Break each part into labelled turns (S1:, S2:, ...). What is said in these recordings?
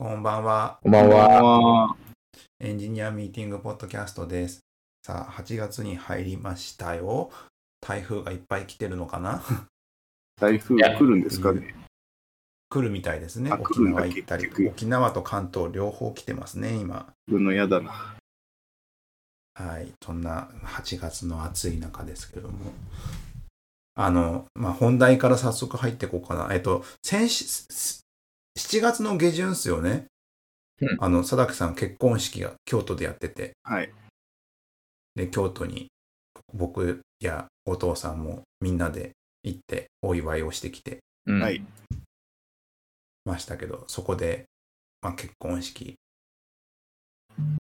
S1: こんばんは。
S2: こんばんは。
S1: エンジニアミーティングポッドキャストです。さあ、8月に入りましたよ。台風がいっぱい来てるのかな？
S3: 台風が来るんですかね。
S1: 来るみたいですね。
S3: あ
S1: 沖縄行ったり沖縄と関東両方来てますね、今。
S3: 来るの嫌だな。
S1: はい。そんな8月の暑い中ですけれども。あの、まあ、本題から早速入っていこうかな。えっと、先し7月の下旬っすよね。
S2: うん
S1: あの、佐竹さん結婚式が京都でやってて。
S3: はい。
S1: で京都に僕やお父さんもみんなで行ってお祝いをしてきて
S2: うん
S3: はい。
S1: ましたけどそこで、まあ、結婚式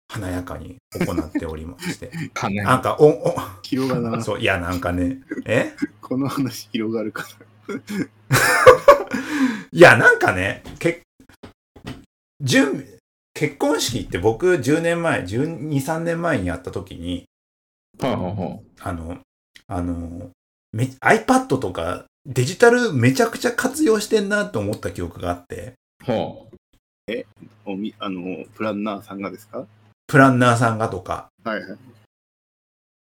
S1: 華やかに行っておりまして なんかお
S3: 広がらな。
S1: おそういやなんかねえ？
S3: この話広がるか
S1: いやなんかねけ準備結婚式って僕10年前123年前にやった時に
S2: はあはあは
S1: あ。の、あの、め iPad とかデジタルめちゃくちゃ活用してんなと思った記憶があって、
S2: あ。は
S3: おみあの、プランナーさんがですか？
S1: プランナーさんがとか、
S3: はいはい。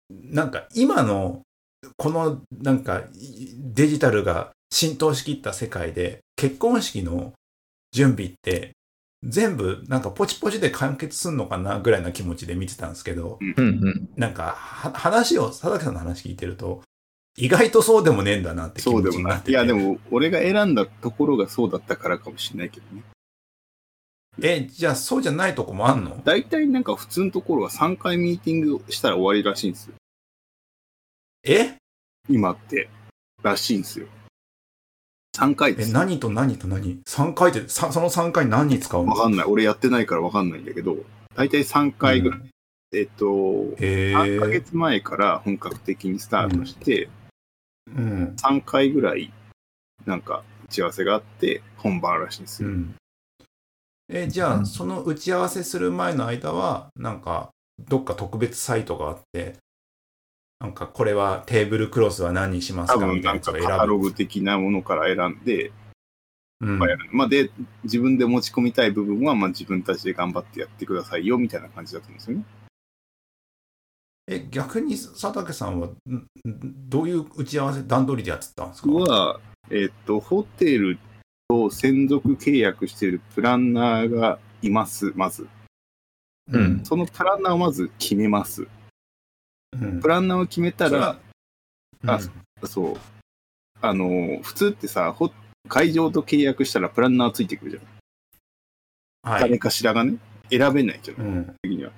S1: なんか今のこのなんかいデジタルが浸透しきった世界で結婚式の準備って全部なんかポチポチで完結すんのかなぐらいな気持ちで見てたんですけど、
S2: うんうん。
S1: なんかは話を、佐竹さんの話聞いてると、意外とそうでもねえんだなって気持
S3: そうでもない。
S1: ちになってて。
S3: いや、でも、俺が選んだところがそうだったからかもしれないけどね。
S1: え、じゃあそうじゃないとこもあんの？
S3: 大体なんか普通のところは3回ミーティングしたら終わりらしいんですよ。
S1: え？
S3: 今って。らしいんですよ。3回で
S1: え、
S3: す。
S1: 何と何と何 ?3 回って、さその3回何に使うの
S3: わかんない。俺やってないからわかんないんだけど、大体3回ぐらい。えっと、
S1: へ
S3: 3ヶ
S1: え。
S3: 月前から本格的にスタートして、
S1: うん。
S3: 3回ぐらい、なんか、打ち合わせがあって、本番らしいんですよ。
S1: うん。え、じゃあ、その打ち合わせする前の間は、なんか、どっか特別サイトがあって、なんか、これはテーブルクロスは何にします
S3: 多
S1: かみたいな。
S3: カタログ的なものから選んで、
S1: うん
S3: まあやるまあ、で、自分で持ち込みたい部分は、まあ自分たちで頑張ってやってくださいよ、みたいな感じだと思うんですよね。
S1: え、逆に佐竹さんは、どういう打ち合わせ、段取りでやってたんですか？
S3: 僕は、えっと、ホテルと専属契約しているプランナーがいます、まず。
S2: うん
S3: そのプランナーをまず決めます。
S1: うん
S3: プランナーを決めたら、
S1: それは
S3: あそう。あの、普通ってさ、ホ会場と契約したらプランナーついてくるじゃん。誰
S1: はい。
S3: かしらがね、選べないじゃん、
S1: うん。
S3: 的には。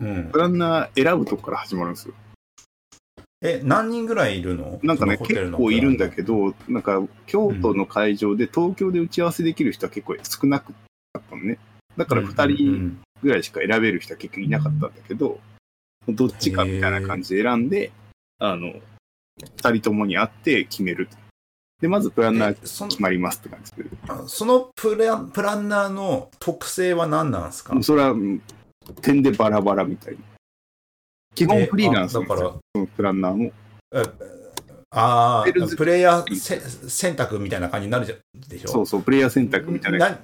S1: うん
S3: プ。ランナー選ぶとこから始まるんですよ。
S1: え、何人ぐらいいるの？
S3: なんかね、結構いるんだ
S1: ど。
S3: けど、なんか、京都の会場で東京で打ち合わせできる人は結構少なかったのね。だから2
S1: う
S3: 人
S1: ん
S3: ぐらいしか選べる人は結局いなかったんだけど、どっちかみたいな感じで選んで、あの、2人ともに会って決めると。で、まずプランナー決まりますって感じで。
S1: そのプランプランナーの特性は何なんですか？
S3: それは、うん点でバラバラみたいな。基本フリーランス
S1: だ
S3: よ、そのプランナーも。
S1: えああ、プレイヤーせ選択みたいな感じになるじゃでしょ？
S3: そうそう、プレイヤー選択みたいな。
S1: な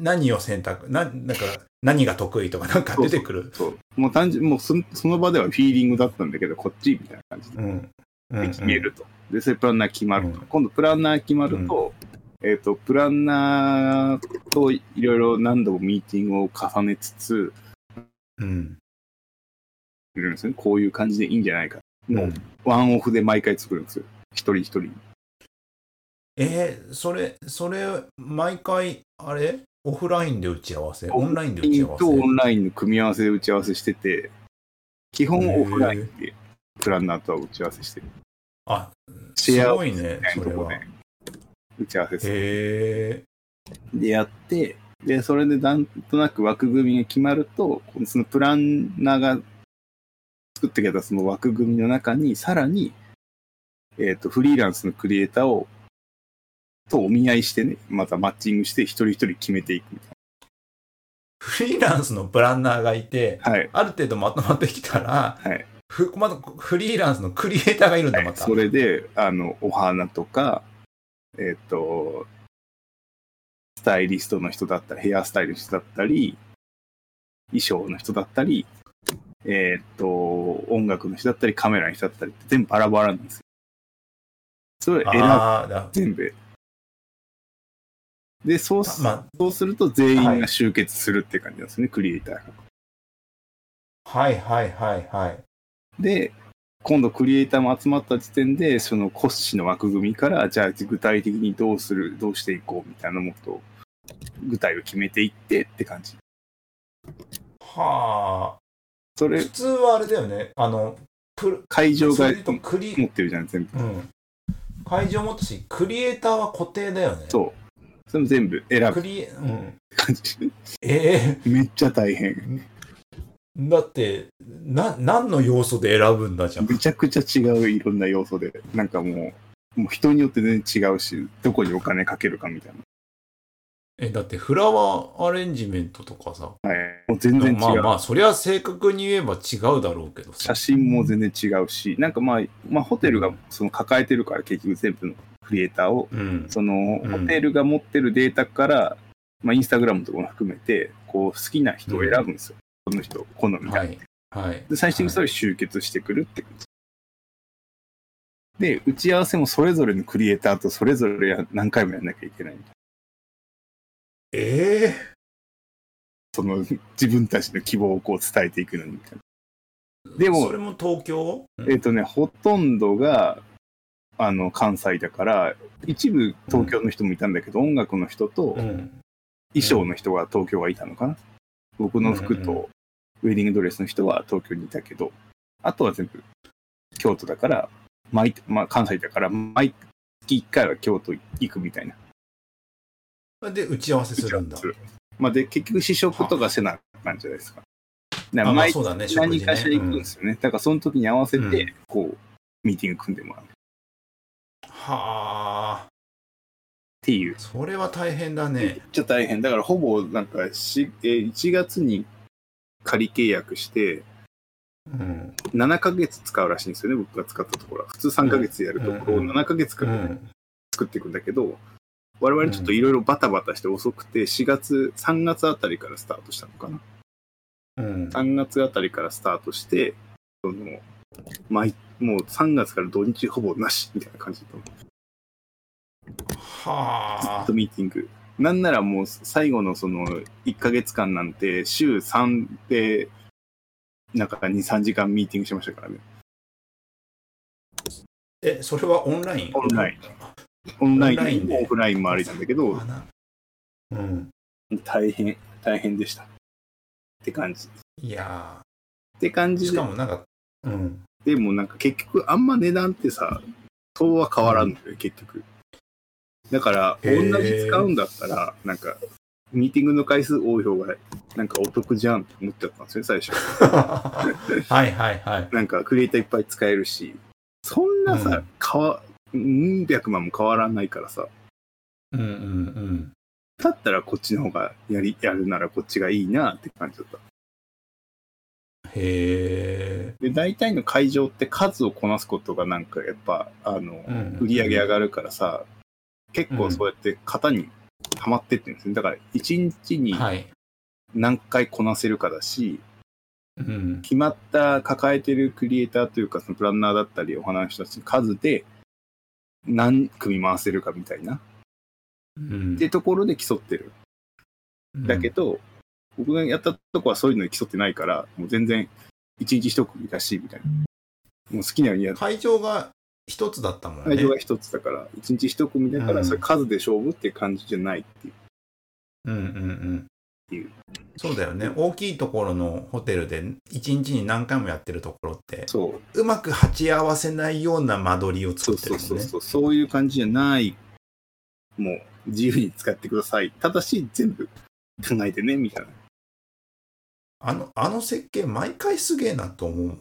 S1: 何を選択？ななんか何が得意とかなんか出てくる。
S3: そうもう単純もうそその場ではフィーリングだったんだけど、こっちみたいな感じで
S1: うん。うん
S3: 決めると。で、それプランナー決まると。
S1: うん
S3: 今度プランナー決まると、えっ、と、プランナーといろいろ何度もミーティングを重ねつつ、
S1: うん。
S3: いるんですね。こういう感じでいいんじゃないか。もう、
S1: うん
S3: ワンオフで毎回作るんですよ。一人一人。
S1: えーそれ、それ、毎回、あれ？オフラインで打ち合わせ？オンラインで打ち合わせ？
S3: とオンラインの組み合わせで打ち合わせしてて、基本オフラインでプランナーとは打ち合わせしてる。
S1: あ、
S3: シェア
S1: すごいね、それは。
S3: 打ち合わせする。
S1: へえ。
S3: でやって、で、それでなんとなく枠組みが決まると、そのプランナーが作ってくれたその枠組みの中に、さらに、えっ、と、フリーランスのクリエイターを、とお見合いしてね、またマッチングして一人一人決めていくみたい
S1: フリーランスのプランナーがいて、
S3: な。はい。
S1: ある程度まとまってきたら、
S3: はい。
S1: ふまだフリーランスのクリエイターがいるんだ、また。
S3: それで、あの、お花とか、えっ、と、タイリストの人だったり、ヘアスタイルの人だったり、衣装の人だったり、えーっと、音楽の人だったり、カメラの人だったりって全部バラバラなんですよ。それ選ぶ、全部。で、そうす,、
S1: まあ、
S3: そうすると全員が集結するって感じなんですね、クリエイターが。
S1: はいはいはいはい。
S3: で、今度クリエイターも集まった時点で、その骨子の枠組みから、じゃあ具体的にどうする、どうしていこうみたいなもっと具体を決めていってって感じ。
S1: はあ。
S3: それ
S1: 普、通はあれだよね。あの、プ
S3: 会場が持ってるじゃん、全部。
S1: うん。会場もったし、クリエイターは固定だよね。
S3: そう。それも全部選ぶ
S1: クリエ、うん。
S3: 感じ。
S1: え
S3: めっちゃ大変。
S1: えだって、な、何の要素で選ぶんだじゃん。
S3: めちゃくちゃ違ういろんな要素で。なんかもう、もう人によって全然違うし、どこにお金かけるかみたいな。
S1: え、だってフラワーアレンジメントとかさ。
S3: はい。もう全然違う。
S1: まあまあ、そりゃ正確に言えば違うだろうけどさ
S3: 写。真も全然違うし、なんかまあ、まあホテルがその抱えてるから結局全部のクリエイターを、
S1: うん。
S3: その
S1: うん
S3: ホテルが持ってるデータから、まあインスタグラムとかも含めて、こう好きな人を選ぶんですよ。この人、好みが。
S1: はい。はい。
S3: で、最終的にそれ集結してくるって感じ。で、打ち合わせもそれぞれのクリエイターとそれぞれや何回もやんなきゃいけないみたいな。
S1: ええ
S3: その自分たちの希望をこう伝えていくのに。でも
S1: それも東京？
S3: えっ、とね、ほとんどが、あの、関西だから、一部東京の人もいたんだけど、音楽の人と
S1: うん。
S3: 衣装の人が東京はいたのかな。僕の服
S1: うんうん
S3: とウェディングドレスの人は東京にいたけど、あとは全部京都だから、毎、まあ関西だから、毎月1回は京都行くみたいな。
S1: で、打ち合わせするんだ。
S3: まあで、結局試食とかせなあかんじゃないですか。だか毎
S1: そうだね、食事ね。
S3: 何かしら行くん
S1: うん
S3: ですよね。だからその時に合わせ
S1: う
S3: て、こう、ミーティング組んでもらうっ
S1: はあ、
S3: ていう。
S1: それは大変だ
S3: めっ
S1: ね。
S3: ちゃ大変。だからほぼなんかし、えー1月に仮契約して、
S1: うん。
S3: 7ヶ月使うらしいんですよね、僕が使ったところは。普通3ヶ月やるところを
S1: うん
S3: 7ヶ月かけて
S1: うん。
S3: 作っていくんだけど、我々ちょっといろいろバタバタして遅くて、4月、3月あたりからスタートしたのかな。
S1: うん。
S3: 3月あたりからスタートして、その、毎、もう3月から土日ほぼなしみたいな感じだったのず
S1: は
S3: っとミーティング。なんならもう最後のその1ヶ月間なんて週3でなんか2、3時間ミーティングしましたからね。
S1: あ。え、それはオンライン？
S3: オンラインオンラインもオフラインもありなんだけど
S1: うん。
S3: 大変、大変でした。って感じ。っ
S1: いや
S3: て感
S1: ー
S3: じで、
S1: しかもなんか、うん。
S3: でもなんか結局あんま値段ってさ、そうは変わらんのよ、結局。だから、同じ使うんだったら、なんか、ミーティングの回数多い方が、なんかお得じゃんって思っちゃったんですよね、最初。
S1: はいはいはい。
S3: なんかクリエイターいっぱい使えるし、そんなさ、
S1: うん
S3: かわ、うん百万も変わらないからさ、
S1: うんうんうん。
S3: だったらこっちの方がやり、やるならこっちがいいなって感じだった。
S1: へえ。
S3: で、大体の会場って数をこなすことがなんかやっぱ、あの、
S1: うん
S3: 売り上げ上がるからさ、結構そうやって型にはまってってるんですね。だから1日に
S1: はい。
S3: 何回こなせるかだし、
S1: うん。
S3: 決まった抱えてるクリエイターというか、そのプランナーだったりお話ししたちの数で何組回せるかみたいな。
S1: うん
S3: ってところで競ってる。だけど、僕がやったとこはそういうのに競ってないから、もう全然一日一組だし、みたいな。もう好きなようにやる。
S1: 会場が一つだったもんね。
S3: 会場が一つだから、一日一組だから、
S1: うん
S3: それ数で勝負っていう感じじゃないっていう。
S1: うんうんうん
S3: いう。
S1: そうだよね。大きいところのホテルで一日に何回もやってるところって、
S3: そう。
S1: うまく鉢合わせないような間取りを作ってるね。
S3: そうそうそう。そういう感じじゃない。もう自由に使ってください。ただし全部考えてね、みたいな。
S1: あの、あの設計毎回すげえなと思う。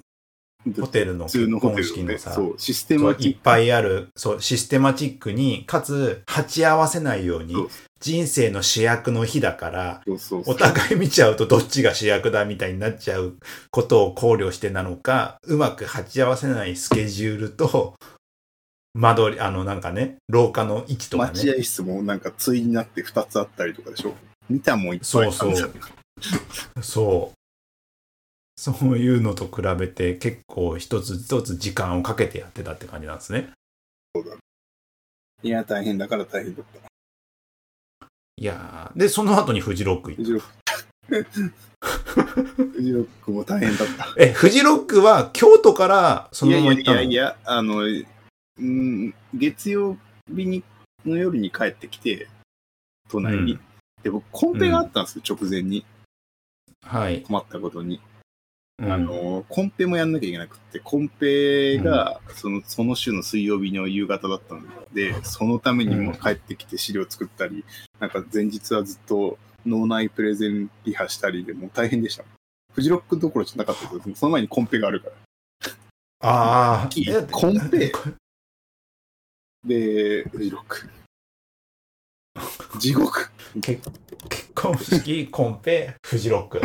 S1: ホテルの結婚式のさ、
S3: そう、システ
S1: そういっぱいある、そう、システマチックに、かつ、鉢合わせないように人生の主役の日だから、
S3: そうそうそう
S1: お互い見ちゃうとどっちが主役だみたいになっちゃうことを考慮してなのか、うまく鉢合わせないスケジュールと、間取り、あの、なんかね、廊下の位置とかね。
S3: 待合室もなんか対になって2つあったりとかでしょ？見たもんいっぱいあったんだよ
S1: そう。そういうのと比べて結構一つ一つ時間をかけてやってたって感じなんですね。
S3: いや、大変だから大変だった。
S1: いやーで、その後にフジロック行っ
S3: フジロック。フジロックも大変だった。
S1: た。え、フジロックは京都からそ
S3: いやいやい
S1: のまま行ったの？
S3: やいや、あの、うん、月曜日にの夜に帰ってきて、都内に。
S1: うん
S3: で、僕、コンペがあったんですよ、直前に。
S1: はい。
S3: 困ったことに。
S1: うん
S3: あの、コンペもやんなきゃいけなくって、コンペが、その、その週の水曜日の夕方だったので、そのためにも帰ってきて資料作ったり、なんか前日はずっと脳内プレゼンリハしたりでもう大変でした。フジロックどころじゃなかったですその前にコンペがあるから。
S1: ああ。
S3: コンペで、フジロック。地獄。
S1: 結結婚式、コンペ、フジロック。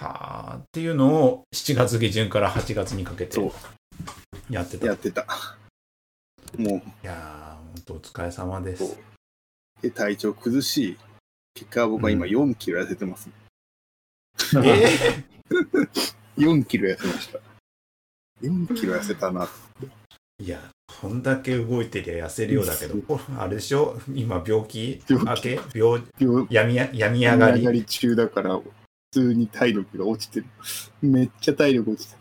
S1: はあ。っていうのを7月下旬から8月にかけてやってた。い
S3: やってた。もう、
S1: やー、本当お疲れ様です。
S3: で体調崩し、結果僕は今
S1: うん
S3: 4キロ痩せてます。
S1: え
S3: 4 キロ痩せました。4キロ痩せたな。
S1: ー、いや、こんだけ動いてりゃ痩せるようだけど、おあれでしょ？今病気？
S3: 病気
S1: 明け？病、
S3: 病
S1: 病みや、病み上がり。
S3: 上がり中だから、普通に体力が落ちてる。めっちゃ体力落ちてる。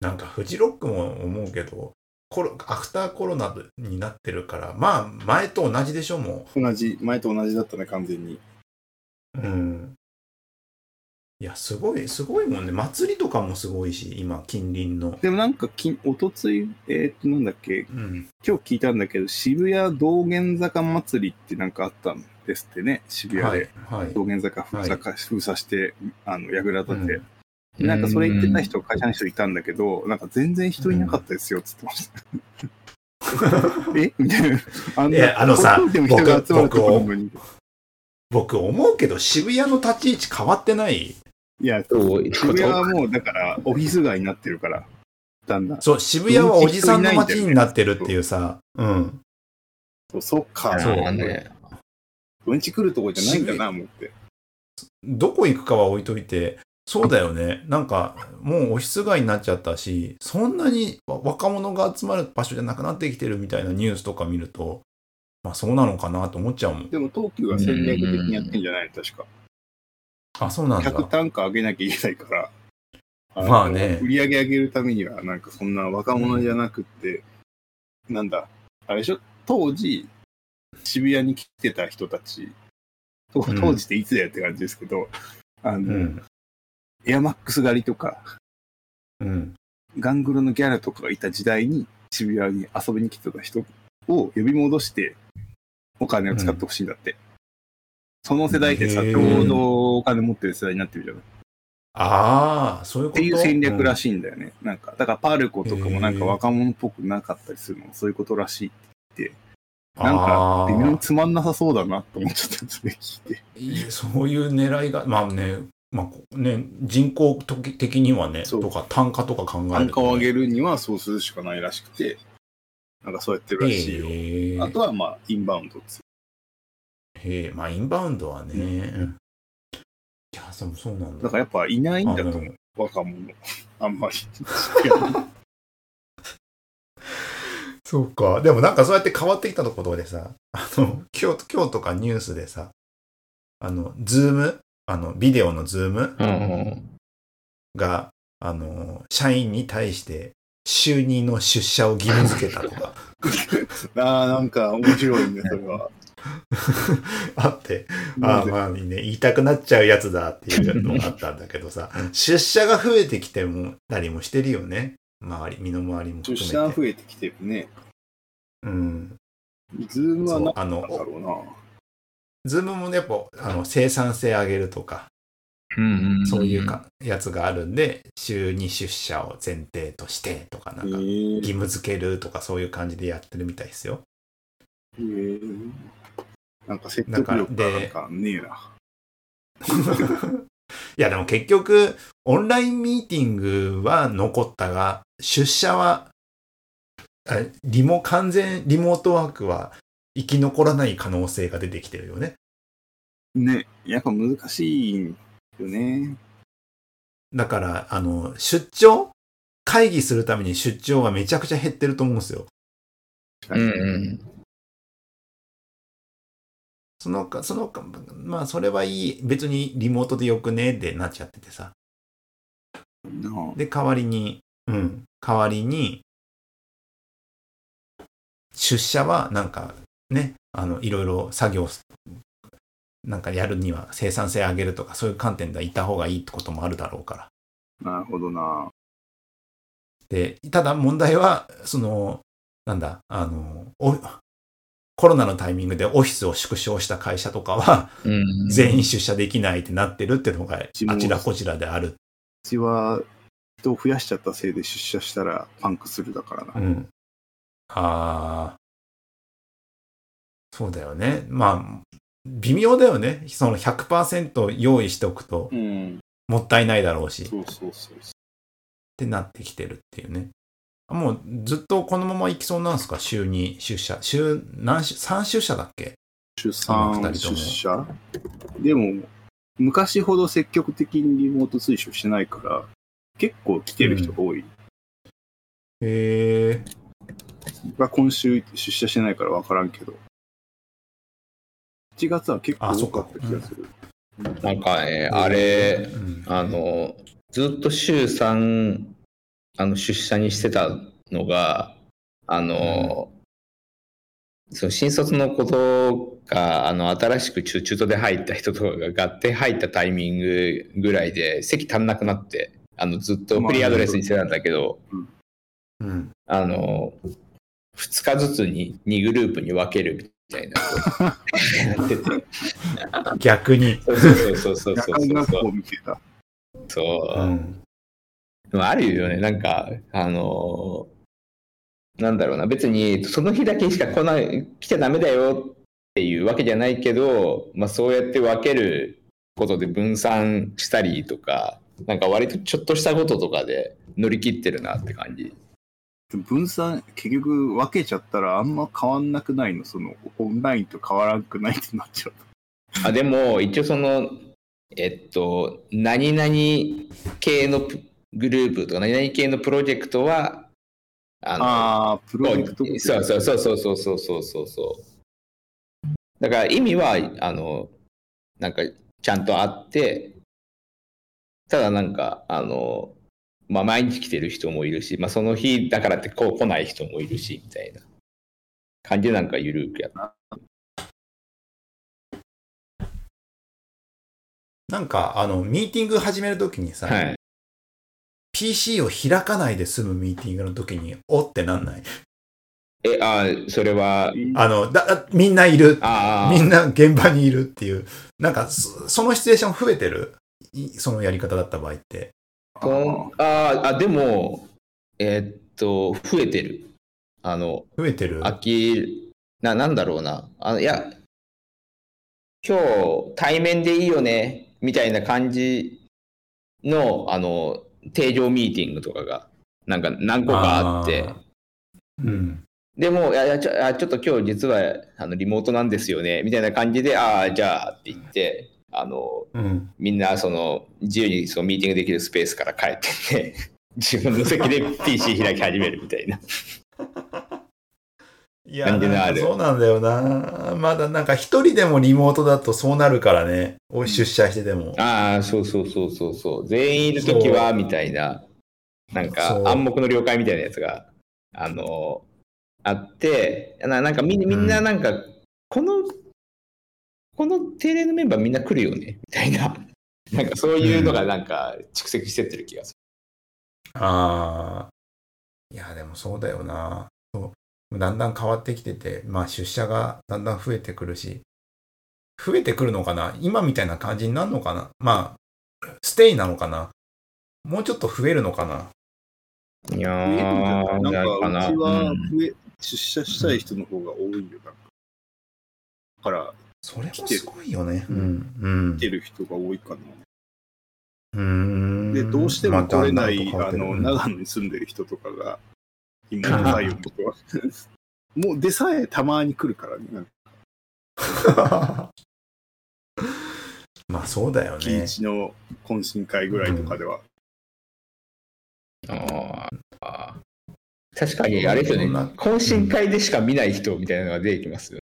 S1: なんかフジロックも思うけど、コロアフターコロナになってるから、まあ前と同じでしょ、も
S3: 同じ、前と同じだったね、完全に。
S1: う。うん。いや、すごい、すごいもんね。祭りとかもすごいし、今、近隣の。
S3: でもなんかき、おとつい、えーっと、なんだっけ、
S1: うん。
S3: 今日聞いたんだけど、渋谷道玄坂祭りってなんかあったんですってね、渋谷で。道玄坂封鎖か、封鎖して、あの、櫓立て。
S1: うん
S3: なんかそれ言ってた人、会社の人いたんだけど、なんか全然人いなかったですよ、つってました。え？みたいな。あん
S1: いやあのさ
S3: ほっといても人が集まるところなのに。
S1: 僕思うけど、渋谷の立ち位置変わってない？
S3: いや、
S2: そう
S3: 渋谷はもう、だから、オフィス街になってるから、だんだん。
S1: そう、渋谷はおじさんの街になってるっていうさ、うん。
S3: そうそっか。
S1: そう
S2: まあね。
S3: うん。ち来るとこじゃないん。だな、思って。
S1: どこ行くかは置いといて、そうだよね。なん。か、もうオフィス街になっちゃったし、そん。なに若者が集まる場所じゃなくなってきてるみたいなニュースとか見ると、まあそうなのかなと思っちゃうもん。
S3: でも東急は戦略的にやってん。じゃない確か。
S1: あ、そうなん。だ。
S3: 客単価上げなきゃいけないから。の
S1: まあね
S3: 売り上げ上げるためには、なん。かそん。な若者じゃなくって、なん。だ、あれでしょ当時、渋谷に来てた人たち、当時っていつだよって感じですけど、あの、
S1: うん。
S3: エアマックス狩りとか、
S1: うん。
S3: ガングロのギャラとかがいた時代に渋谷に遊びに来てた人を呼び戻してお金を使ってほしいんだって。その世代ってさ、ちょうどお金持ってる世代になってるじゃない。
S1: ああ、そういうこと？
S3: っていう戦略ら
S1: し
S3: しいんだよね。なんか、だからパルコとかもなんか若者っぽくなかったりするのもそういうことらしいって、なんか微妙につまんなさそうだなと思っちゃったんですね、聞いて。
S1: そういう狙いが、まあね、まあこね、人口的にはね、とか単価とか考えると、
S3: 単価を上げるにはそうするしかないらしくて、なんかそうやってるらしいよ。あとはまあ、インバウンドです。
S1: へえ、まあインバウンドはね。うんいや、そうそうなんだ。
S3: だからやっぱいないんだと思
S1: あ
S3: う、若者。あんまり。
S1: そうか。でもなんかそうやって変わってきたところでさ、あの、今日、今日とかニュースでさ、あの、 Zoomあの、ビデオの Zoom
S2: うんうん。
S1: が、あの、社員に対して、週2の出社を義務付けたとか
S3: ああ、なんか面白いね、それは。
S1: あって、ああまあね、言いたくなっちゃうやつだっていうのがあったんだけどさ、出社が増えてきてもたりもしてるよね。周り、身の回りも含めて。
S3: 出社増えてきてるね。
S1: うん。
S3: Zoomは何だ、ろうな。
S1: Zoomもね、やっぱ、あの、生産性上げるとか、
S2: うんうん。
S1: そういうか、やつがあるんで、週2出社を前提としてとか、なんか、
S3: へ
S1: 義務付けるとか、そういう感じでやってるみたいですよ。
S3: えーなんか説得力がなんかねえな。
S1: いや、でも結局、オンラインミーティングは残ったが、出社は、あリモ、完全リモートワークは生き残らない可能性が出てきてるよね。
S3: ね、やっぱ難しいよね。
S1: だから、あの、出張？会議するために出張はめちゃくちゃ減ってると思うんですよ。
S2: うんうん。
S1: そのか、そのか、まあ、それはいい。別にリモートでよくね？ってなっちゃっててさ。で、代わりに、うん、代わりに、出社はなんかね、あの、いろいろ作業、なんかやるには生産性上げるとか、そういう観点でいた方がいいってこともあるだろうから。
S3: なるほどな。
S1: で、ただ問題は、その、なんだ、あの、おコロナのタイミングでオフィスを縮小した会社とかは、
S2: うん、
S1: 全員出社できないってなってるっていうのがあちらこちらである。
S3: うちは人を増やしちゃったせいで出社したらパンクするだからな。
S1: うん。ああ。そうだよね。まあ、微妙だよね。その100%用意しておくと
S3: うん。
S1: もったいないだろうし。っ
S3: そうそうそう。
S1: てなってきてるっていうね。あもうずっとこのまま行きそうなんですか？週2出社。週何し、3出社だっけ？
S3: 出
S1: 今
S3: 産、
S1: 二人とも
S3: 出社でも、昔ほど積極的にリモート追従してないから、結構来てる人が多い。
S1: へえ。
S3: 僕は今週出社してないから分からんけど。1月は結構
S1: あそっか
S3: 多かった気がする。
S2: なんかね、あれ、
S1: うん
S2: あの、ずっと週3、あの、出社にしてたのが、あの、その新卒のことが、あの、新しく中中途で入った人とかが合併入ったタイミングぐらいで席足んなくなって、あの、ずっとフリーアドレスにしてたんだけど、
S1: うん。
S2: あの、2日ずつに2グループに分けるみたいなことやってて。
S1: 逆に。
S2: そうそうそうそうそうそうそう。
S3: 校見てた。
S2: そう。
S1: うん。
S2: でもあるよね、なんか、あのーなんだろうな、別にその日だけしか来ない、来ちゃダメだよっていうわけじゃないけど、まあそうやって分けることで分散したりとか、なんか割とちょっとしたこととかで乗り切ってるなって感じ。
S3: 分散、結局分けちゃったらあんま変わんなくないのその、オンラインと変わらんくないってなっちゃう。
S2: あでも、一応その、えっと、何々系のグループとか、何々系のプロジェクトは、あの、
S3: あ、プロジェクト
S2: そうそうそうそうそうそうそうそう。だから意味は、あの、なんかちゃんとあって、ただなんか、あの、まあ毎日来てる人もいるし、まあその日だからってこう来ない人もいるし、みたいな感じでなんか緩くやった。
S1: なんか、あの、ミーティング始めるときにさ、
S2: はい。
S1: PC を開かないで済むミーティングの時に、おってなんない？
S2: え、あそれは、
S1: あの、だ、だみんないる。みんな現場にいるっていう。なんか、そそのシチュエーション増えてる？いそのやり方だった場合って。
S2: ああ、でも、えーっと、増えてる。あの、
S1: 増えてる？
S2: 飽きな、なんだろうな。あの、いや、今日対面でいいよね、みたいな感じの、あの、定常ミーティングとかが、なんか何個かあって、
S1: うん。
S2: でも、いやいやちょあちょっと今日実はあのリモートなんですよね、みたいな感じで、ああ、じゃあって言って、あの、
S1: うん。
S2: みんなその自由にそのミーティングできるスペースから帰ってって、自分の席で PC 開き始めるみたいな。
S1: いや、そうなんだよな。まだなんか一人でもリモートだとそうなるからね。お出社してでも。
S2: ああ、そうそうそうそうそう。全員いるときは、みたいな、なんか暗黙の了解みたいなやつが、あの、あって、ななんかみみんななんか、この、この定例のメンバーみんな来るよね、みたいな。なんかそういうのがなんか蓄積してってる気がす
S1: ああ。いや、でもそうだよな。そうだんだん変わってきてて、まあ出社がだんだん増えてくるし、増えてくるのかな？今みたいな感じになるのかな？まあ、ステイなのかな？もうちょっと増えるのかな？
S2: る。いや
S3: 増えるんじゃない
S2: ー、
S3: なんか、
S2: な
S3: うちは
S2: うん
S3: 増え、出社したい人の方が多いよ。なんかだから、
S1: それもすごいよね。うん。うん
S3: 来。てる人が多いかな。
S1: うーん。
S3: で、どうしても来れない、
S1: まあ
S3: あの、長野に住んでる人とかが、今の太陽のことは。もう、でさえたまに来るからね。なんか
S1: まあそうだよ
S3: 月
S1: ね。
S3: 一の懇親会ぐらいとかでは。
S2: ああ確かに、あれですよね。懇親会でしか見ない人みたいなのが出てきますよ。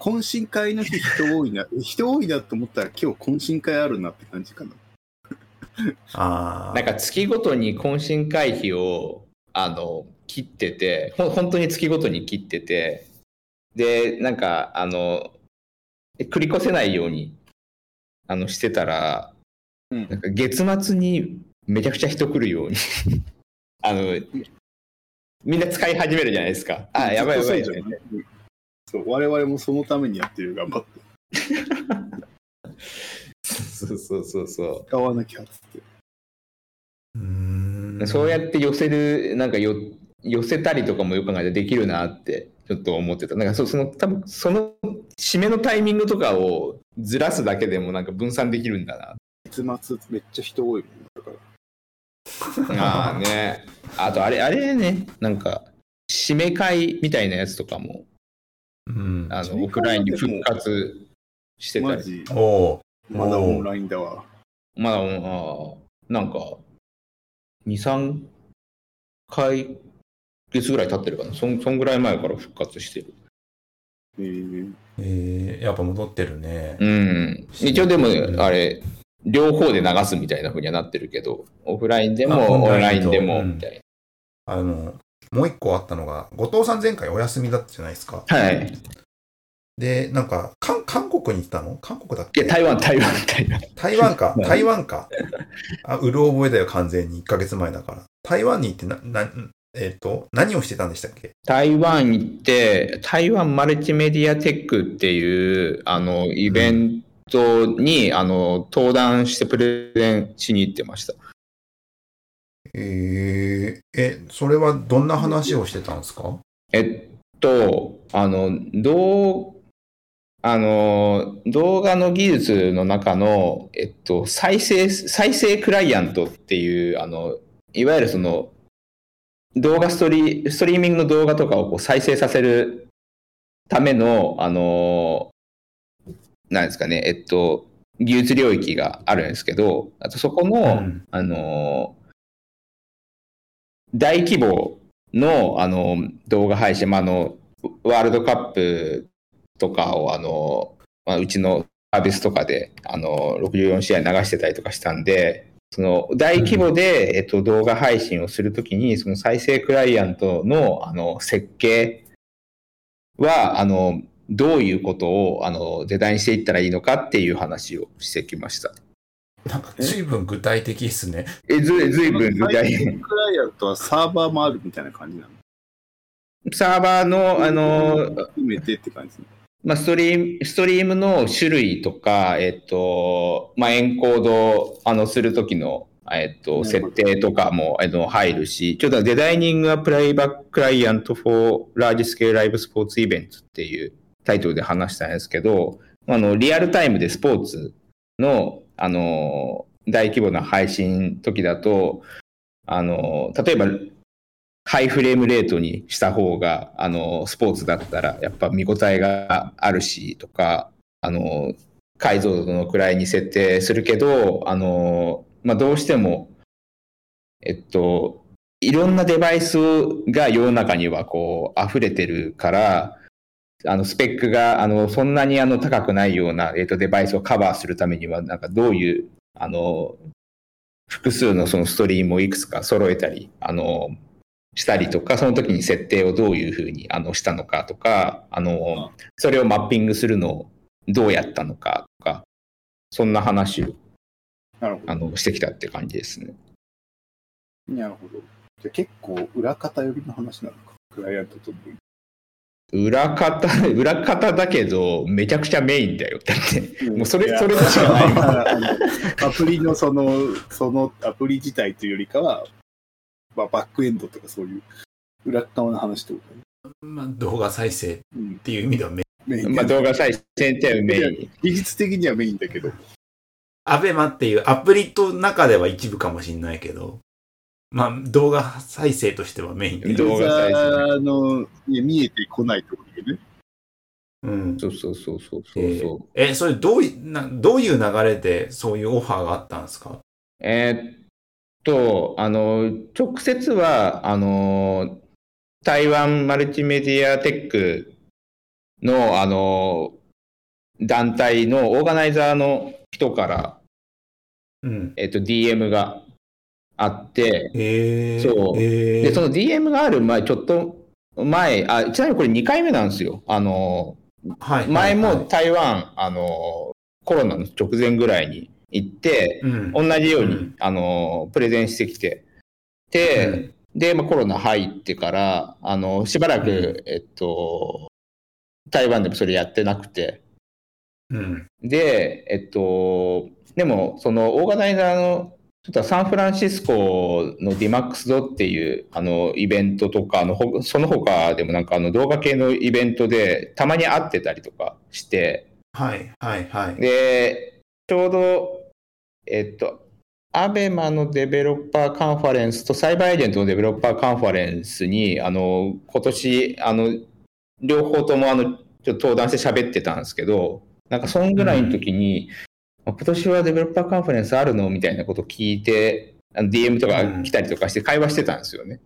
S3: 懇親会の日人多いな、人多いなと思ったら今日懇親会あるなって感じかな。
S1: ああ。
S2: なんか月ごとに懇親会費を、あの、切ってて、ほん本当に月ごとに切ってて、で、なんか、あの、繰り越せないように、あの、してたら、
S3: うん
S2: なんか月末にめちゃくちゃ人来るように、あの、みんな使い始めるじゃないですか。あ、やばいやばい？
S3: そう我々もそのためにやってる、頑張って。
S2: そうそうそうそ
S3: 使わなきゃっつって。
S1: うーん
S2: う。そうやって寄せる、なんかよ寄せたりとかもよく考えたらできるなってちょっと思ってた。なんかそその多分その締めのタイミングとかをずらすだけでもなんか分散できるんだな。
S3: 月末めっちゃ人多いもんだから。
S2: ああね。あとあれ、あれね、なんか締め会みたいなやつとかも
S1: うん。
S2: あのオフラインに復活してたり。
S3: マジ、
S1: おお。
S3: まだオンラインだわ。
S2: まあ、あーなんか2、3回月ぐらい経ってるかな。そんそんぐらい前から復活してる。
S3: えー、
S1: えー、やっぱ戻ってるね。
S2: うん。一応でも、あれ、両方で流すみたいな風にはなってるけど、オフラインで
S1: あ
S2: も、オンラインでも、
S1: うん
S2: みたい
S1: あの、もう一個あったのが、後藤さん前回お休みだったじゃないですか。
S2: な。はい。
S1: で、なんか、韓韓国に行ったの？韓国だっけ？
S2: いや、台湾、台湾、台湾。
S1: 台湾か
S2: はい
S1: 台湾か。あ、うる覚えだよ、完全に。1ヶ月前だから。台湾に行ってな、な、えっ、と、何をしてたんでしたっけ？
S2: 台湾行って、台湾マルチメディアテックっていう、あの、イベントに、あの、登壇してプレゼンしに行ってました。
S1: えー、え、それはどんな話をしてたんですか？
S2: えっと、あの、どう、あの、動画の技術の中の、えっと、再生、再生クライアントっていう、あの、いわゆるその、動画ストリー、ストリーミングの動画とかをこう再生させるための、あの、なんですかね、えっと、技術領域があるんですけど、あとそこの、
S1: うん。
S2: あの、大規模のあの動画配信、まあ、あのワールドカップとかをあの、まあ、うちのサービスとかであの64試合流してたりとかしたんで、その大規模で、えっと、動画配信をするときに、その再生クライアントのあの設計はあのどういうことをあのデザインしていったらいいのかっていう話をしてきました。
S1: なんか、随分具体的ですね。
S2: えずずいぶん具体
S3: 最近クライアントはサーバーもあるみたいな感じなの？
S2: サーバーの、あの、
S3: 含めてって感じですね。
S2: まあ、ストリーム、ストリームの種類とか、えっと、まあ、エンコード、あの、するときの、えっと、設定とかも、えっと、入るし、ちょっとデザイニングはプライバッククライアント for large scale live sports events っていうタイトルで話したんですけど、あの、リアルタイムでスポーツの、あの、大規模な配信時だと、あの、例えば、ハイフレームレートにした方が、あの、スポーツだったら、やっぱ見応えがあるし、とか、あの、解像度の位に設定するけど、あの、まあ、どうしても、えっと、いろんなデバイスが世の中にはこう、溢れてるから、あの、スペックが、あの、そんなにあの、高くないような、えっと、デバイスをカバーするためには、なんかどういう、あの、複数のそのストリームをいくつか揃えたり、あの、したりとか、その時に設定をどういうふうにあのしたのかとか、あの、それをマッピングするのをどうやったのかとか、そんな話を
S3: なるほ
S2: あのしてきたって感じですね。
S3: ど。なるほど。じゃあ結構裏方寄りの話なのか。クライアントと分
S2: 裏方、裏方だけど、めちゃくちゃメインだよ。だって、もうそれそれでしかない
S3: アプリのその、そのアプリ自体というよりかは、まあ、バックエンドとかそういう裏側の話とね。
S1: まあ、動画再生っ
S3: うん、
S1: ていう意味ではめ、
S3: メイン。
S2: まあ動画再生ってはメイン。
S3: 技術的にはメインだけど、
S1: アベマっていうアプリと中では一部かもしれないけど、まあ動画再生としてはメインで。
S2: 動画再生
S3: のね見えてこないところでね。
S1: うん。
S2: そうそうそうそうそ
S1: えー
S2: うそう。
S1: え、それどういな、どういう流れでそういうオファーがあったんですか？
S2: えーっと、あの、直接は、あの、台湾マルチメディアテックの、あの、団体のオーガナイザーの人から、
S1: うん。
S2: えっと、DM があって、
S1: へえ。
S2: そう
S1: へー
S2: で、その DM がある前、ちょっと前、あ、ちなみにこれ2回目なんですよ。あの、
S1: はい。
S2: 前も
S1: はい
S2: 台湾、あの、コロナの直前ぐらいに行って、
S1: うん。
S2: 同じように、
S1: うん
S2: あの、プレゼンしてきて、で、で、まあ、コロナ入ってから、あの、しばらく、
S1: うん
S2: えっと、台湾でもそれやってなくて、
S1: うん。
S2: で、えっと、でも、その、オーガナイザーの、ちょっとサンフランシスコの DMAX ドっていう、あの、イベントとか、あの、ほその他でもなんか、あの、動画系のイベントで、たまに会ってたりとかして、
S1: はい。はい。はい。
S2: で、ちょうど、えっと、 ABEMA のデベロッパーカンファレンスとサイバーエージェントのデベロッパーカンファレンスに、あの、今年、あの、両方とも、あの、ちょっと登壇して喋ってたんですけど、なんか、そんぐらいの時に、今年はデベロッパーカンファレンスあるの？みたいなことを聞いて、あの DM とか来たりとかして会話してたんですよね。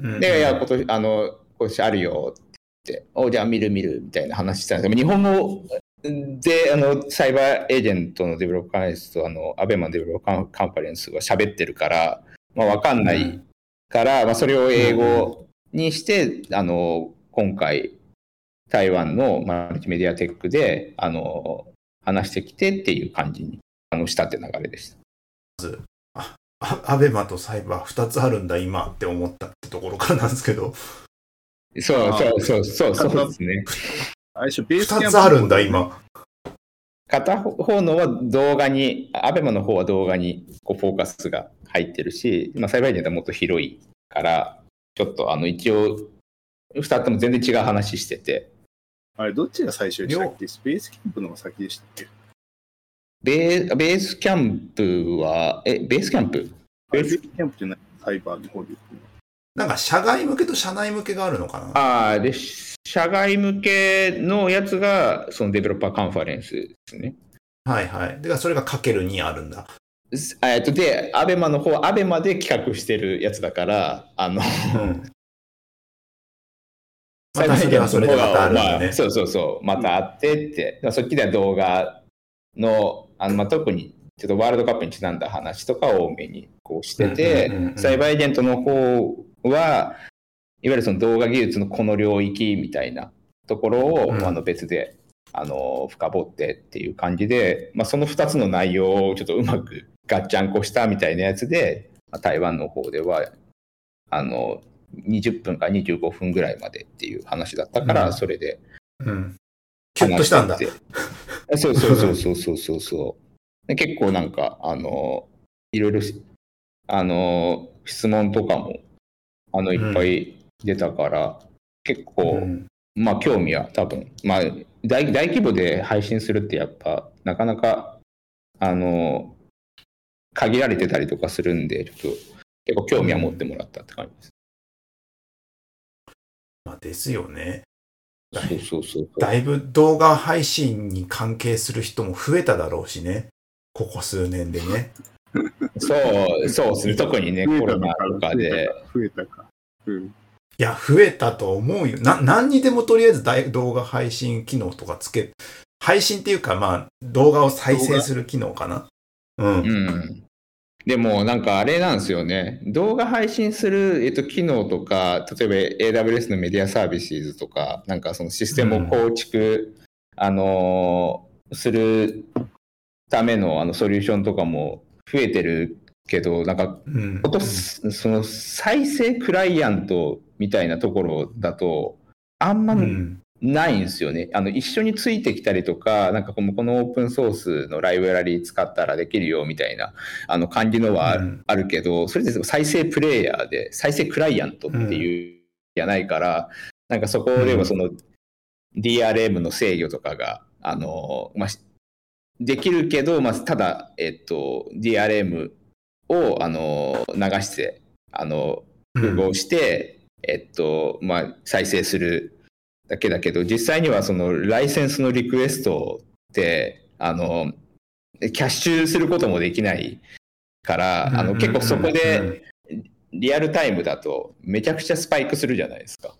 S1: うん。
S2: で、いや、今年、あの、今年あるよっておじゃあ見る見るみたいな話してたんですけど、日本語で、あの、サイバーエージェントのデベロッパーカンファレンスと、あの、アベマデベロッパーカンファレンスは喋ってるから、まあ、わかんないから、まあ、それを英語にして、あの、今回、台湾のマルチメディアテックで、あの、話してきてっていう感じに、あの、したって流れでした。
S1: あアベマとサイバー2つあるんだ今って思ったってところからなんですけど、
S2: そうそうそうそう、そうですね。
S3: あれでしょ、ベースキャンプ
S1: 2つあるんだ今。
S2: 片方のは動画に、アベマの方は動画にこうフォーカスが入ってるし、まあ、サイバーエージェントはもっと広いから、ちょっとあの一応、二つとも全然違う話してて、
S3: あれ、どっちが最初でしたっけ？スペースキャンプの方が先でしたっけ？
S2: ベーベースキャンプは、え、ベースキャンプ？
S3: ベースキャンプじゃないサイバーの方で
S1: なんか社外向けと社内向けがあるのかな？
S2: ああ、で、社外向けのやつが、そのデベロッパーカンファレンスですね。
S1: はいはい。で、それがかける2あるんだ。
S2: すえっと、で、アベマの方はアベマで企画してるやつだから、あの、
S1: うん。またそれはそれでまたあるんだ
S2: まあ
S1: ね。
S2: そうそうそう、またあってって、そっちでは動画の、あのまあ、特にちょっとワールドカップにちなんだ話とかを多めにこうしてて
S1: うんうんうんうん、
S2: サイバーエージェントの方は、いわゆるその動画技術のこの領域みたいなところを、
S1: うん。
S2: あの別であの深掘ってっていう感じで、まあ、その2つの内容をちょっとうまくガッチャンコしたみたいなやつで、まあ台湾の方ではあの20分か25分ぐらいまでっていう話だったから、
S1: うん。
S2: それで。
S1: うん。キュッとしたんだ。
S2: そうそうそうそうそうそうそう。で結構なんかあのいろいろしあの質問とかもあのいっぱい出たから、結構、
S1: うん。
S2: まあ興味は多分。まあ大大規模で配信するってやっぱなかなかあの限られてたりとかするんでちょっと結構興味は持ってもらったって感じです、
S1: まあ、ですよね。
S2: そうそうそう
S1: だいぶ動画配信に関係する人も増えただろうしね。ここ数年でね。
S2: そうそうですね特にねコロナとかで
S3: 増えたか。うん。
S1: いや、増えたと思うよ。な、何にでもとりあえず大動画配信機能とかつけ、配信っていうか、まあ、動画を再生する機能かな。うん。
S2: うん。でもなんかあれなんですよね。動画配信する、えっと、機能とか、例えば AWS のメディアサービスとか、なんかそのシステムを構築、あのーするためのあのソリューションとかも増えてるけど、なんか
S1: うん。
S2: その再生クライアントみたいなところだと、あんま
S1: うん。
S2: ないんですよね。あの、一緒についてきたりとか、なんかこのこのオープンソースのライブラリー使ったらできるよみたいな、あの、感じのはある,、けど、それで再生プレイヤーで、再生クライアントっていう、じゃないから、なんかそこで
S1: うん。
S2: はその DRM の制御とかが、あの、まあ、しできるけど、まあ、ただ、えっと、DRM を、あの、流して、あの、符合して、えっと、まあ、再生するだけだけど、実際にはそのライセンスのリクエストって、あの、キャッシュすることもできないから、あの、結構そこで、リアルタイムだとめちゃくちゃスパイクするじゃないですか。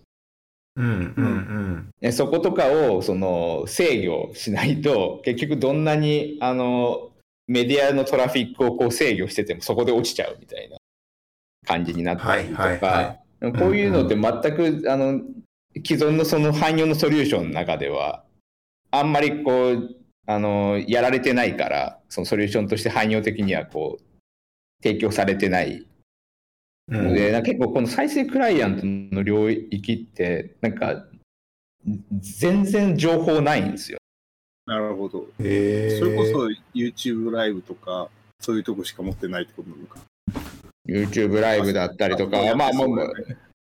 S1: うんうんうん。
S2: ねそことかをその制御しないと結局どんなにあのメディアのトラフィックをこう制御しててもそこで落ちちゃうみたいな感じになったりとか、
S1: はいはいは
S2: こういうのって全く、あの既存のその汎用のソリューションの中ではあんまりこうあのやられてないからそのソリューションとして汎用的にはこう提供されてない
S1: うん
S2: ので、なんか結構この再生クライアントの領域って、なんか、全然情報ないんですよ。
S3: なるほど。それこそ YouTube ライブとか、そういうとこしか持ってないってことなのか。
S2: YouTube ライブだったりとか、まあ、まあ、まあ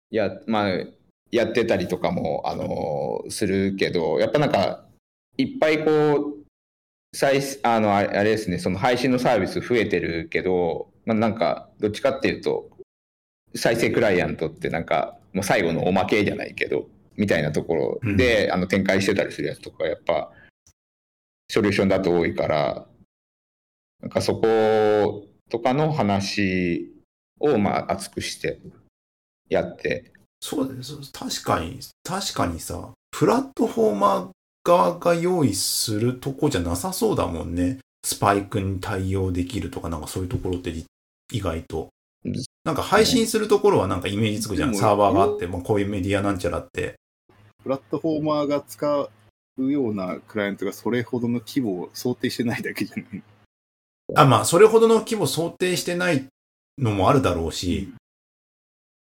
S2: や、まあ、やってたりとかも、あのするけど、やっぱなんか、いっぱいこう、再あの、あれですね、その配信のサービス増えてるけど、まあ、なんか、どっちかっていうと、再生クライアントってなんか、もう最後のおまけじゃないけど、みたいなところで、あの展開してたりするやつとか、やっぱ、ソリューションだと多いから、なんかそことかの話を、まあ、厚くしてやって、
S1: そうです。確かに、確かにさ、プラットフォーマー側が用意するとこじゃなさそうだもんね。スパイクに対応できるとか、なんかそういうところって意外と
S2: うん。
S1: なんか配信するところはなんかイメージつくじゃん。サーバーがあって、まあ、こういうメディアなんちゃらって。
S3: プラットフォーマーが使うようなクライアントがそれほどの規模を想定してないだけじゃない。
S1: あ、まあ、それほどの規模想定してないのもあるだろうし、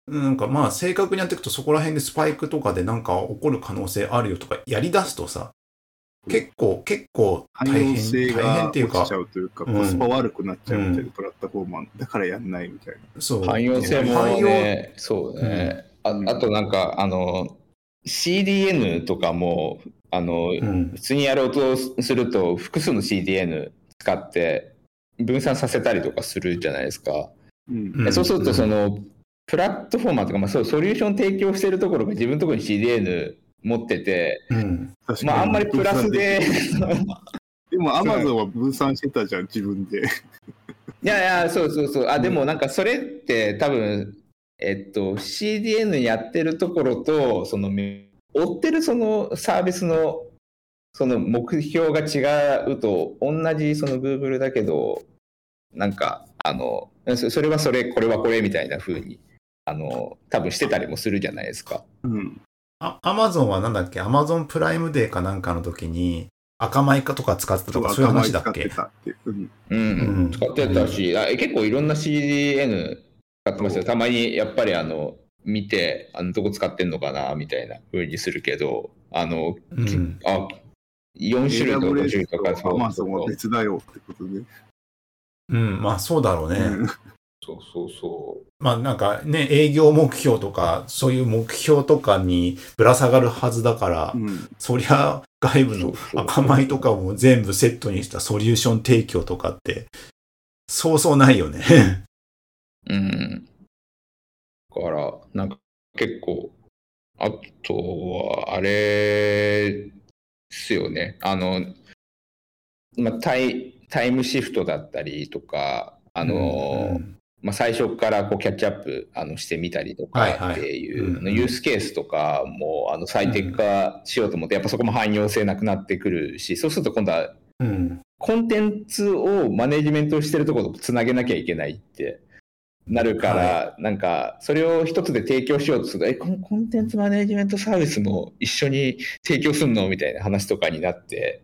S1: なんかまあ、正確にやっていくとそこら辺でスパイクとかでなんか起こる可能性あるよとかやり出すとさ、結構、結構大変、
S3: 性
S1: 大変
S3: が
S1: っていうか
S3: 落ちちゃ、うというか、
S1: うん。
S3: コスパ悪くなっちゃうみたいな、
S1: うん。
S3: プラットフォーマーだからやんないみたいな。
S1: そう。
S2: 汎用性もね、そうね。あ
S3: うん。
S2: あとなんか、あの、CDN とかも、あの、
S1: うん。
S2: 普通にやろうとすると、複数の CDN 使って分散させたりとかするじゃないですか。そうすると、その、プラットフォーマーとか、まあ、そうソリューション提供してるところが自分のところに CDN 持ってて、
S1: うん。
S2: まあ、あんまりプラスで、
S3: でも、アマゾンは分散してたじゃん、自分で。
S2: いやいや、そうそうそう。あ、でもなんかそれって多分、えっと、CDN やってるところと、その、め追ってるそのサービスの、その目標が違うと、同じその Google だけど、なんか、あの、そそれはそれ、これはこれみたいな風に、あの、多分してたりもするじゃないですか。
S3: うん。
S1: あ、アマゾンはなんだっけ？アマゾンプライムデーかなんかの時に赤米かとか使ってたとかそういう話だっけ？
S3: 頭使ってたって。うん。
S2: うん、
S1: うん
S2: 使ってたし、あ結構いろんな CDN 使ってましたよ。たまにやっぱりあの、見て、あの、どこ使ってんのかな、みたいな風にするけど、あの、
S1: うん。
S2: あ、4種類とか5種類とか、
S3: アマゾンは別だよってことで。
S1: うん、まあそうだろうね。
S3: うん
S2: そうそうそ
S1: まあなんかね、営業目標とか、そういう目標とかにぶら下がるはずだから、
S3: うん。
S1: そりゃ外部の赤米とかも全部セットにしたソリューション提供とかって、そうそうないよね。
S2: う。うん。だから、なんか結構、あとは、あれですよね。あの、まあ、タイ、タイムシフトだったりとか、あの、
S1: うん
S2: まあ、最初からこうキャッチアップあのしてみたりとかっていう、のユースケースとかもあの最適化しようと思って、やっぱそこも汎用性なくなってくるし、そうすると今度は
S1: うん。
S2: コンテンツをマネジメントしてるところとつなげなきゃいけないってなるから、なんかそれを一つで提供しようとすると、え、このコンテンツマネジメントサービスも一緒に提供するの？みたいな話とかになって、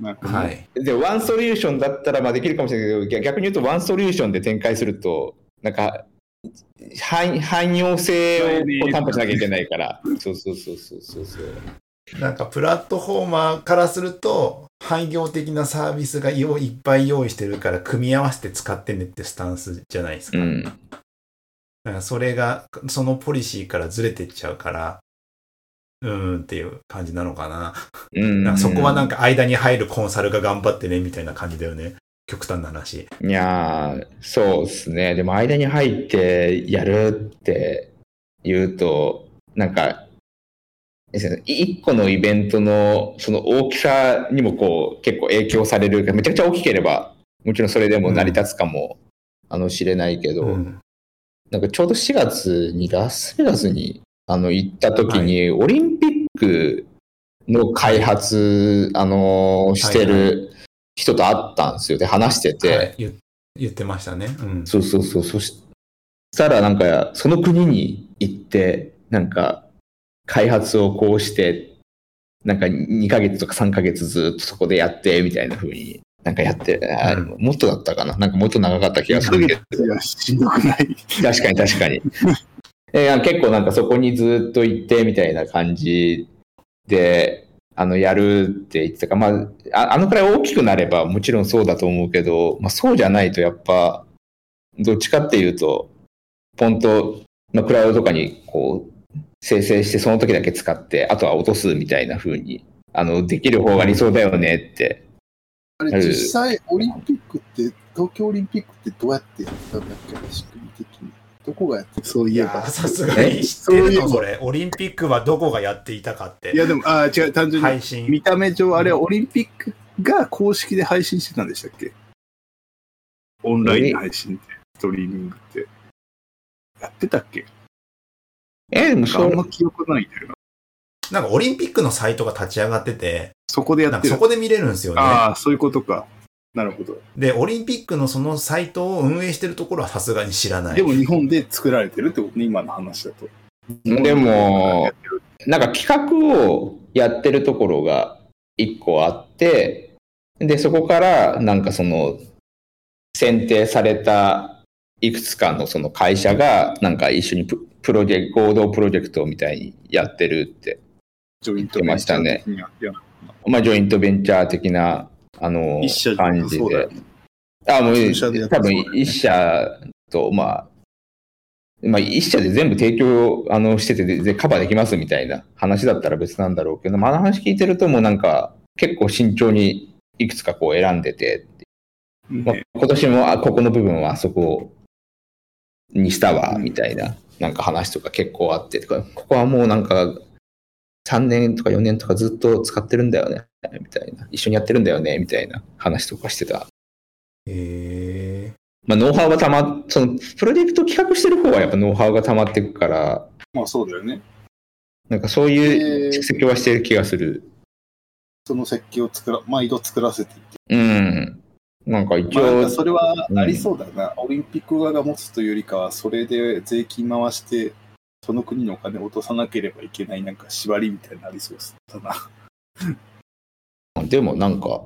S1: はい。
S2: で、ワンソリューションだったらまあできるかもしれないけど、逆に言うとワンソリューションで展開すると、なんか、汎汎用性を担保しなきゃいけないから。そうそうそうそうそうそう。
S1: なんかプラットフォーマーからすると、汎用的なサービスがよいっぱい用意してるから、組み合わせて使ってねってスタンスじゃないですか。
S2: うん。
S1: だからそれが、そのポリシーからずれてっちゃうから、うーんっていう感じなのかな。
S2: うん
S1: そこはなんか間に入るコンサルが頑張ってね、みたいな感じだよね。極端な話。
S2: いやー、そうですね。でも間に入ってやるって言うと、なんか、一個のイベントのその大きさにもこう結構影響される。めちゃくちゃ大きければ、もちろんそれでも成り立つかも、あの、知れないけど、
S1: うん。
S2: なんかちょうど4月にラスベガスにあの行った時に、オリンピックの開発、あのーして
S1: はい
S2: る人と会ったんですよ。で、話してて、
S1: はい言言ってましたね。うん。
S2: そうそうそう。そしたらなんか、その国に行って、なんか、開発をこうして、なんか2ヶ月とか3ヶ月ずっとそこでやって、みたいな風に、なんかやって、あ
S1: うん
S2: もっとだったかななんかもっと長かった気がするけど。
S3: いや、しんどくない。
S2: 確かに確かに。えー結構なんかそこにずっと行ってみたいな感じで、あの、やるって言ってたか、まあ、ああのくらい大きくなればもちろんそうだと思うけど、まあそうじゃないとやっぱ、どっちかっていうと、ポンと、まあ、クラウドとかにこう、生成してその時だけ使って、あとは落とすみたいな風に、あの、できる方が理想だよねって。
S4: あれ、実際、オリンピックって、東京オリンピックってどうやってやったんだっけ。どこがやって
S3: そういえば。
S1: さすがに知ってる
S3: そういえば
S1: の？それ。オリンピックはどこがやっていたかって。
S3: いや、でも、ああ、違う、単純に、
S1: 配信。
S3: 見た目上、あれはオリンピックが公式で配信してたんでしたっけ？オンライン配信って、ストリーミングって。やってたっけ？
S2: えーでも
S3: なんかあ
S2: そ
S3: んま記憶ないんだよな。
S1: なんかオリンピックのサイトが立ち上がってて、
S3: そこでやってる
S1: そ。こで見れるんですよね。
S3: ああ、そういうことか。なるほど。
S1: で、オリンピックのそのサイトを運営してるところはさすがに知らない。
S3: でも日本で作られてるってことね、今の話だと。
S2: でもなんか企画をやってるところが一個あって、で、そこからなんかその選定されたいくつかのその会社がなんか一緒にププロジェクト、合同プロジェクトみたいにやってるって。
S3: ジョイントベンチャー的にやってる
S2: まあジョイントベンチャー的なあの感じで。あ、もう多分一社と、まあ、まあ一社で全部提供あのしててででカバーできますみたいな話だったら別なんだろうけど、まあ、あの話聞いてるともうなんか結構慎重にいくつかこう選んでて、まあ
S3: ね
S2: 今年もあここの部分はあそこにしたわみたいななんか話とか結構あって、ここはもうなんか3年とか4年とかずっと使ってるんだよねみたいな、一緒にやってるんだよねみたいな話とかしてた。
S1: へ
S2: まあ、ノウハウがたま、その、プロジェクト企画してる方はやっぱノウハウが溜まっていくから、
S3: まあそうだよね。
S2: なんかそういう蓄積はしてる気がする。
S4: その設計を作ら、毎度作らせていって。
S2: うん。なんか一応
S4: それはありそうだな、オリンピック側が持つというよりかは、それで税金回して、その国のお金を落とさなければいけない、なんか縛りみたいなのありそうだな。
S2: でもなんか、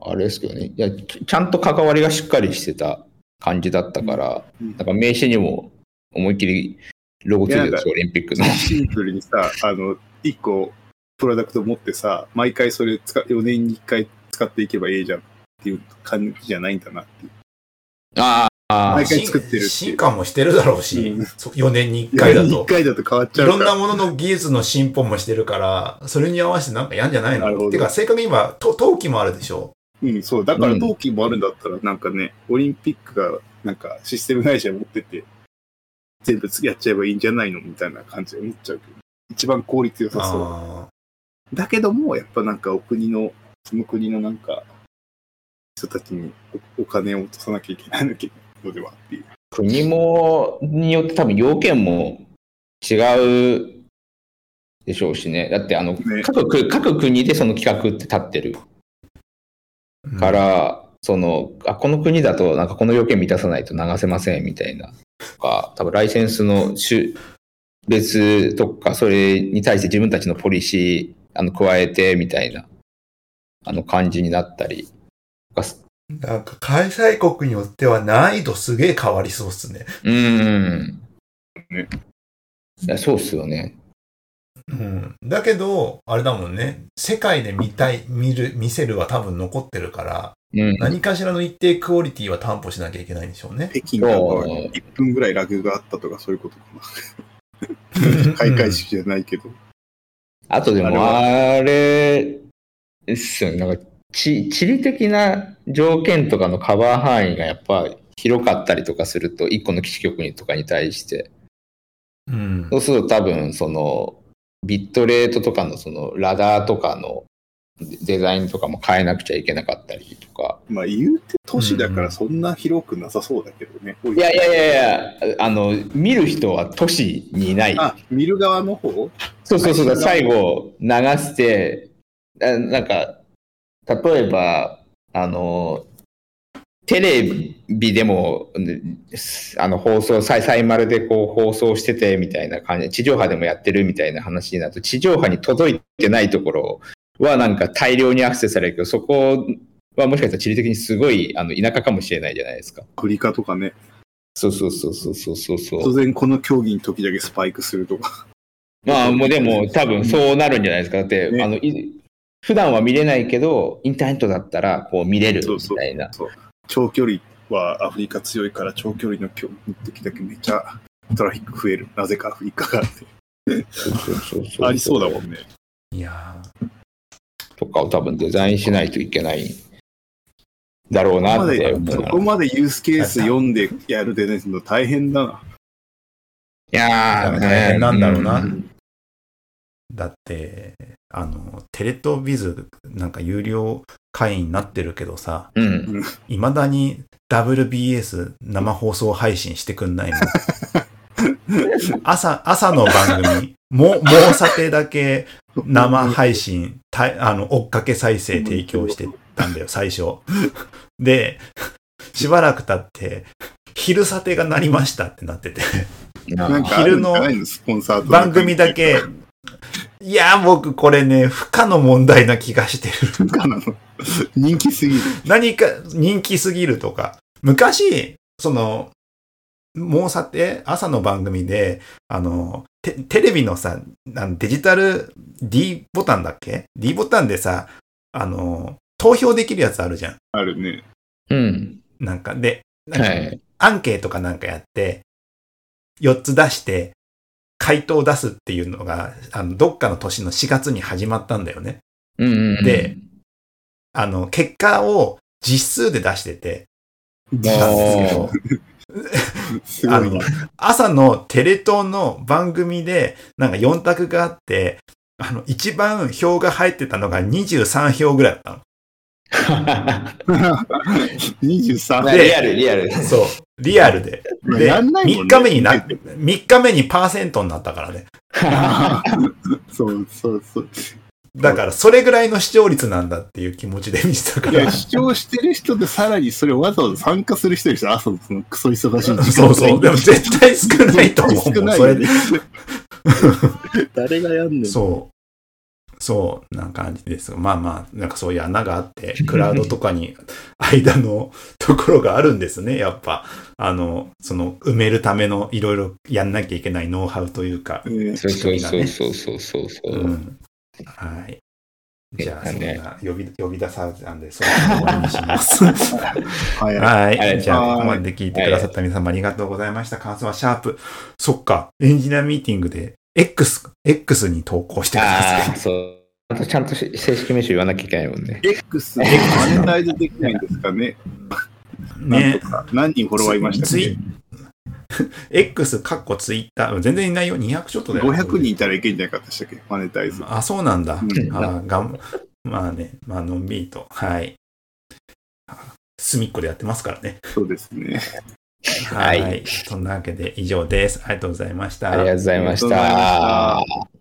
S2: あれですけどね。いや、ちちゃんと関わりがしっかりしてた感じだったから、
S3: うん
S2: なんか名刺にも思いっきりロゴついてるでしょ、オリンピックの。
S3: シンプルにさ、あの、一個プロダクト持ってさ、毎回それ使4年に1回使っていけばいいじゃんっていう感じじゃないんだなっていう。
S2: ああ、
S3: 毎
S1: ー
S3: 回作ってる
S1: 進化もしてるだろうし、
S3: うん
S1: そ4年に1回だ
S3: 4年に
S1: と
S3: 1。回だと変わっち
S1: い
S3: ゃうから。
S1: ろんなものの技術の進歩もしてるから、それに合わせてなんかやんじゃない
S3: なるほど
S1: のてか、正確に今、と陶器もあるでしょ
S3: うん、そう。だから
S2: うん
S3: 陶器もあるんだったら、なんかね、オリンピックが、なんかシステム会社持ってて、全部やっちゃえばいいんじゃないのみたいな感じで思っちゃうけど。一番効率良さそう。
S1: あ
S3: だけども、やっぱなんかお国の、その国のなんか、人たちにおお金を落とさなきゃいけないのではっていう。
S2: 国も、によって多分要件も違うでしょうしね。だってあの、
S3: ね。
S2: 各国各国でその企画って立ってる。
S1: ー
S2: から、そのあこの国だとなんかこの要件満たさないと流せませんみたいな。とか多分ライセンスの種別とかそれに対して自分たちのポリシーあの加えてみたいなあの感じになったり
S1: なんか開催国によっては難易度すげえ変わりそうっすね。
S2: うーん、
S3: ね
S2: いやそうっすよね
S1: うん。だけど、あれだもんね。世界で見たい、見る、見せるは多分残ってるから、
S2: うん
S1: 何かしらの一定クオリティは担保しなきゃいけないんでしょうね。
S3: 北京が
S2: そう
S3: 1分ぐらいラグがあったとかそういうことかな。開会式じゃないけど。
S2: あとでも、あれですよね。なんか、地地理的な条件とかのカバー範囲がやっぱ広かったりとかすると、一個の基地局にとかに対して。
S1: うん
S2: そうすると多分、その、ビットレートとかのそのラダーとかのデザインとかも変えなくちゃいけなかったりとか。
S3: まあ言うて都市だからそんな広くなさそうだけどね。
S2: いやいやいやいや、あの、見る人は都市にいない。
S3: あ、見る側の方？
S2: そうそうそう、最後流して、あなんか、例えば、あの、テレビでも、うんあの、放送、サイサイマルでこう放送しててみたいな感じで、地上波でもやってるみたいな話になると、地上波に届いてないところはなんか大量にアクセスされるけど、そこはもしかしたら地理的にすごいあの田舎かもしれないじゃないですか。
S3: アフリカとかね。
S2: そうそうそうそうそうそうそう。
S3: 突然この競技に時々スパイクするとか。
S2: まあ、もうでも多分そうなるんじゃないですか。だって、
S3: ね
S2: あの、い普段は見れないけど、インターネットだったらこう見れるみ
S3: そうそう
S2: たいな。
S3: 長距離はアフリカ強いから長距離の競技の時だけめっちゃトラフィック増える。なぜかアフリカがあって。
S2: そうそうそうそう
S3: ありそうだもんね。
S1: いや
S2: とかを多分デザインしないといけないだろうなって思うな。
S3: そこまでユースケース読んでやるデザインするの大変だな。
S2: いやー、
S1: 大変なんだろうな
S2: うん
S1: だって、あの、テレ東ビズなんか有料会員になってるけどさ、
S2: うん。
S1: 未だに WBS 生放送配信してくんないの 朝、朝の番組、も、もうさてだけ生配信、たあの、追っかけ再生提供してたんだよ、最初。で、しばらく経って、昼さてがなりましたってなってて、
S3: なんかあるんじゃないの？スポンサーと
S1: 番組だけ、いや、僕これね、不可の問題な気がしてる。
S3: かなの。人気すぎる。
S1: 何か人気すぎるとか。昔、その、もうさて、朝の番組で、あの、テテレビのさ、あのデジタル D ボタンだっけ ?D ボタンでさ、あの、投票できるやつあるじゃん。
S3: あるね。
S2: うん。
S1: なんか、で、なんか
S2: はい。
S1: アンケートかなんかやって、4つ出して、回答を出すっていうのが、あの、どっかの年の4月に始まったんだよね。
S2: うんうんうん。
S1: であの、結果を実数で出してて、なんですけど、あの朝のテレ東の番組で、なんか4択があって、あの、一番票が入ってたのが23票ぐらいだったの。
S3: 23
S2: まあリアル、リアル。
S1: そう。リアルで。で、
S3: やんないも
S1: 3
S3: んね
S1: 日目にな、3日目にパーセントになったからね。
S3: そうそうそう。
S1: だから、それぐらいの視聴率なんだっていう気持ちで見てたから
S3: いや、。視聴してる人でさらにそれをわざわざ参加する人でしょ？朝のそのクソ忙しい時間
S1: そうそう。でも絶対少ないと思う
S3: 少ないよね。誰がやんねん。
S1: そう。そう、な感じです。まあまあ、なんかそういう穴があって、クラウドとかに間のところがあるんですね、やっぱ。あの、その埋めるためのいろいろやんなきゃいけないノウハウというか。
S2: うそうそうそうそうそうそうう。
S1: ん。はい。じゃあ、そん
S2: ね
S1: な呼び呼び出されたんで、そろそろ終わりにします。
S3: はい。
S1: はい。
S2: はい
S1: じゃあ、
S3: はい
S1: ここまで聞いてくださった皆様ありがとうございました。感想はシャープ。そっか。エンジニアミーティングで X、X に投稿してくださ
S2: ああ、そう。あとちゃんとし正式名称言わなきゃいけないもんね。
S3: X マネタイズできないんですかね。
S1: い。ね。
S3: 何人フォロワーいましたっ
S1: ツイ
S3: け
S1: X、カッコツイッター、全然いないよ、200ちょっとだよ。
S3: 500人いたらいけんじゃなかったでしたっけ？マネタイズ。
S1: あ、そうなんだ。
S3: うん
S1: あがんまあね、まあ、のんびりと。はい。隅っこでやってますからね。
S3: そうですね。
S1: はい。
S2: はい
S1: そんなわけで以上です。ありがとうございました。
S2: ありがとうございました。